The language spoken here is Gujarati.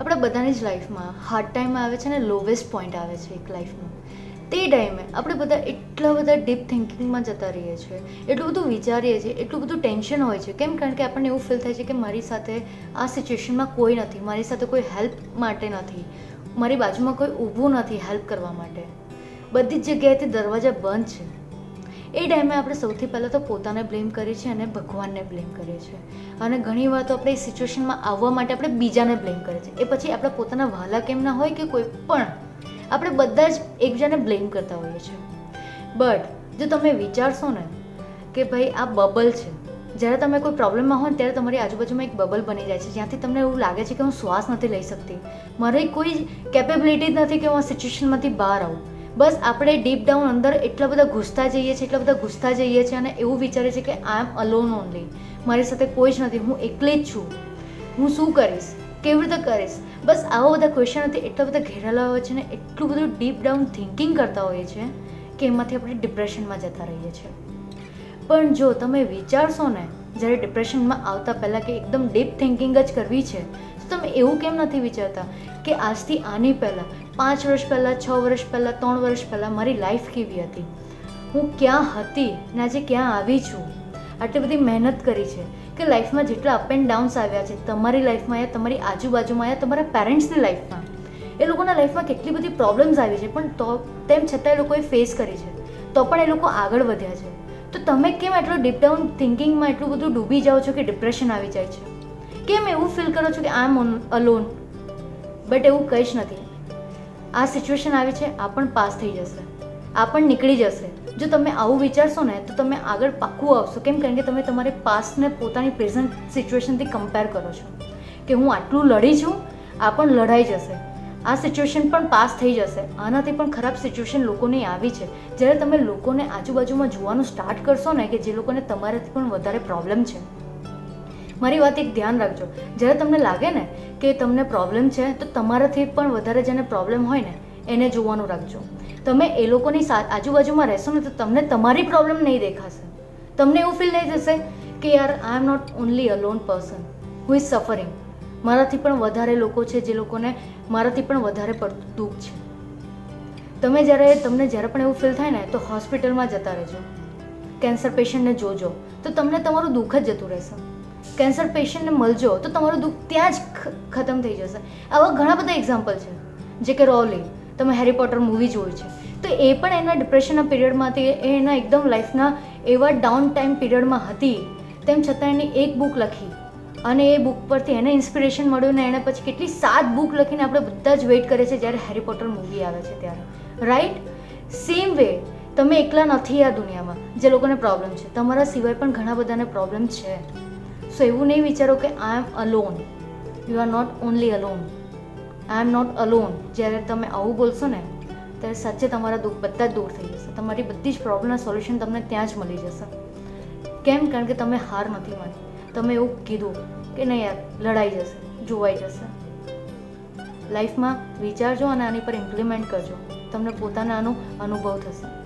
આપણા બધાની જ લાઈફમાં હાર્ડ ટાઈમ આવે છે ને લોવેસ્ટ પોઈન્ટ આવે છે એક લાઈફનો. તે ટાઈમે આપણે બધા એટલા બધા ડીપ થિંકિંગમાં જતા રહીએ છીએ, એટલું બધું વિચારીએ છીએ, એટલું બધું ટેન્શન હોય છે. કેમ કારણ કે આપણને એવું ફીલ થાય છે કે મારી સાથે આ સિચ્યુએશનમાં કોઈ નથી, મારી સાથે કોઈ હેલ્પ માટે નથી, મારી બાજુમાં કોઈ ઊભું નથી હેલ્પ કરવા માટે. બધી જ જગ્યાએથી દરવાજા બંધ છે. એ ટાઈમે આપણે સૌથી પહેલાં તો પોતાને બ્લેમ કરીએ છીએ અને ભગવાનને બ્લેમ કરીએ છીએ. અને ઘણી વાર તો આપણે એ સિચ્યુએશનમાં આવવા માટે આપણે બીજાને બ્લેમ કરીએ છીએ. એ પછી આપણા પોતાના વહાલા કેમ ના હોય કે કોઈ પણ, આપણે બધા જ એકબીજાને બ્લેમ કરતા હોઈએ છીએ. બટ, જો તમે વિચારશો ને કે ભાઈ આ બબલ છે, જ્યારે તમે કોઈ પ્રોબ્લેમમાં ને ત્યારે તમારી આજુબાજુમાં એક બબલ બની જાય છે. જ્યાંથી તમને એવું લાગે છે કે હું શ્વાસ નથી લઈ શકતી. મારી કોઈ કેપેબિલિટી જ નથી કે હું આ સિચ્યુએશનમાંથી બહાર આવું. બસ આપણે ડીપ ડાઉન અંદર એટલા બધા ઘૂસતા જઈએ છીએ, એટલા બધા ઘૂસતા જઈએ છીએ અને એવું વિચારે છે કે આઈ એમ અલોન ઓનલી મારી સાથે કોઈ જ નથી, હું એકલી જ છું. હું શું કરીશ? કેવી રીતે કરીશ? બસ આવા બધા ક્વેશ્ચનથી એટલા બધા ઘેરાયેલા હોય છે ને, એટલું બધું ડીપ ડાઉન થિંકિંગ કરતા હોઈએ છીએ કે એમાંથી આપણે ડિપ્રેશનમાં જતા રહીએ છીએ. પણ જો તમે વિચારશો ને, જ્યારે ડિપ્રેશનમાં આવતા પહેલાં કે એકદમ ડીપ થિંકિંગ જ કરવી છે, તો તમે એવું કેમ નથી વિચારતા કે આજથી આની પહેલાં પાંચ વર્ષ પહેલાં, છ વર્ષ પહેલાં, ત્રણ વર્ષ પહેલાં મારી લાઈફ કેવી હતી? હું ક્યાં હતી ને આજે ક્યાં આવી છું? આટલી બધી મહેનત કરી છે કે લાઈફમાં જેટલા અપ એન્ડ ડાઉન્સ આવ્યા છે, તમારી લાઈફમાં આવ્યા તમારી આજુબાજુમાં આવ્યા તમારા પેરેન્ટ્સની લાઈફમાં એ લોકોના લાઈફમાં કેટલી બધી પ્રોબ્લેમ્સ આવી છે. પણ તો, તેમ છતાં એ લોકોએ ફેસ કરી છે. તો પણ એ લોકો આગળ વધ્યા છે. તો તમે કેમ એટલો ડીપ ડાઉન થિંકિંગમાં એટલું બધું ડૂબી જાઓ છો કે ડિપ્રેશન આવી જાય છે? કેમ એવું ફીલ કરો છો કે આઈ એમ અલોન બટ એવું કંઈ જ નથી. આ સિચ્યુએશન આવી છે, આ પણ પાસ થઈ જશે. આ પણ નીકળી જશે. જો તમે આવું વિચારશો ને, તો તમે આગળ પાક્કું આવશો. કેમ કારણ કે તમે તમારી પાસ્ટને પોતાની પ્રેઝન્ટ સિચ્યુએશનથી કમ્પેર કરો છો. કે હું આટલું લડી છું, આ પણ લડાઈ જશે. આ સિચ્યુએશન પણ પાસ થઈ જશે. આનાથી પણ ખરાબ સિચ્યુએશન લોકોની આવી છે. જ્યારે તમે લોકોને આજુબાજુમાં જોવાનું સ્ટાર્ટ કરશો ને, કે જે લોકોને તમારાથી પણ વધારે પ્રોબ્લેમ છે. મારી વાત એક ધ્યાન રાખજો. જ્યારે તમને લાગે ને કે તમને પ્રોબ્લેમ છે, તો તમારાથી પણ વધારે જેને પ્રોબ્લેમ હોય ને, એને જોવાનું રાખજો. તમે એ લોકોની સાથે આજુબાજુમાં રહેશો ને, તો તમને તમારી પ્રોબ્લેમ નહીં દેખાશે. તમને એવું ફીલ નહીં થશે કે યાર I am not only a lone person who is suffering મારાથી પણ વધારે લોકો છે જે લોકોને મારાથી પણ વધારે પડતું દુઃખ છે. તમે જ્યારે, તમને જ્યારે પણ એવું ફીલ થાય ને, તો હોસ્પિટલમાં જતા રહેજો. કેન્સર પેશન્ટને જોજો. તો તમને તમારું દુઃખ જ જતું રહેશે. કેન્સર પેશન્ટને મળજો, તો તમારું દુઃખ ત્યાં જ ખતમ થઈ જશે. આવા ઘણા બધા એક્ઝામ્પલ છે, જે કે રોલી તમે હેરી પોટર મૂવી જોયું છે. તો એ પણ એના ડિપ્રેશનના પિરિયડમાંથી એના એકદમ લાઈફના એવા ડાઉન ટાઈમ પિરિયડમાં હતી. તેમ છતાં એની એક બુક લખી, અને એ બુક પરથી એને ઇન્સ્પિરેશન મળ્યું ને એણે પછી કેટલી સાત બુક લખીને આપણે બધા જ વેઇટ કરીએ છીએ જ્યારે હેરી પોટર મૂવી આવે છે ત્યારે. રાઈટ સેમ વે તમે એકલા નથી આ દુનિયામાં, જે લોકોને પ્રોબ્લેમ છે. તમારા સિવાય પણ ઘણા બધાને પ્રોબ્લેમ છે. સો એવું નહીં વિચારો કે I am alone you are not only alone I am not alone જ્યારે તમે આવું બોલશો ને ત્યારે સાચે તમારા દુઃખ બધા જ દૂર થઈ જશે તમારી બધી જ પ્રોબ્લમના સોલ્યુશન તમને ત્યાં જ મળી જશે કેમ કારણ કે તમે હાર નથી માની તમે એવું કીધું કે નહીં યાર લડાઈ જશે જોવાઈ જશે લાઈફમાં વિચારજો અને આની પર ઇમ્પ્લિમેન્ટ કરજો તમને પોતાને આનો અનુભવ થશે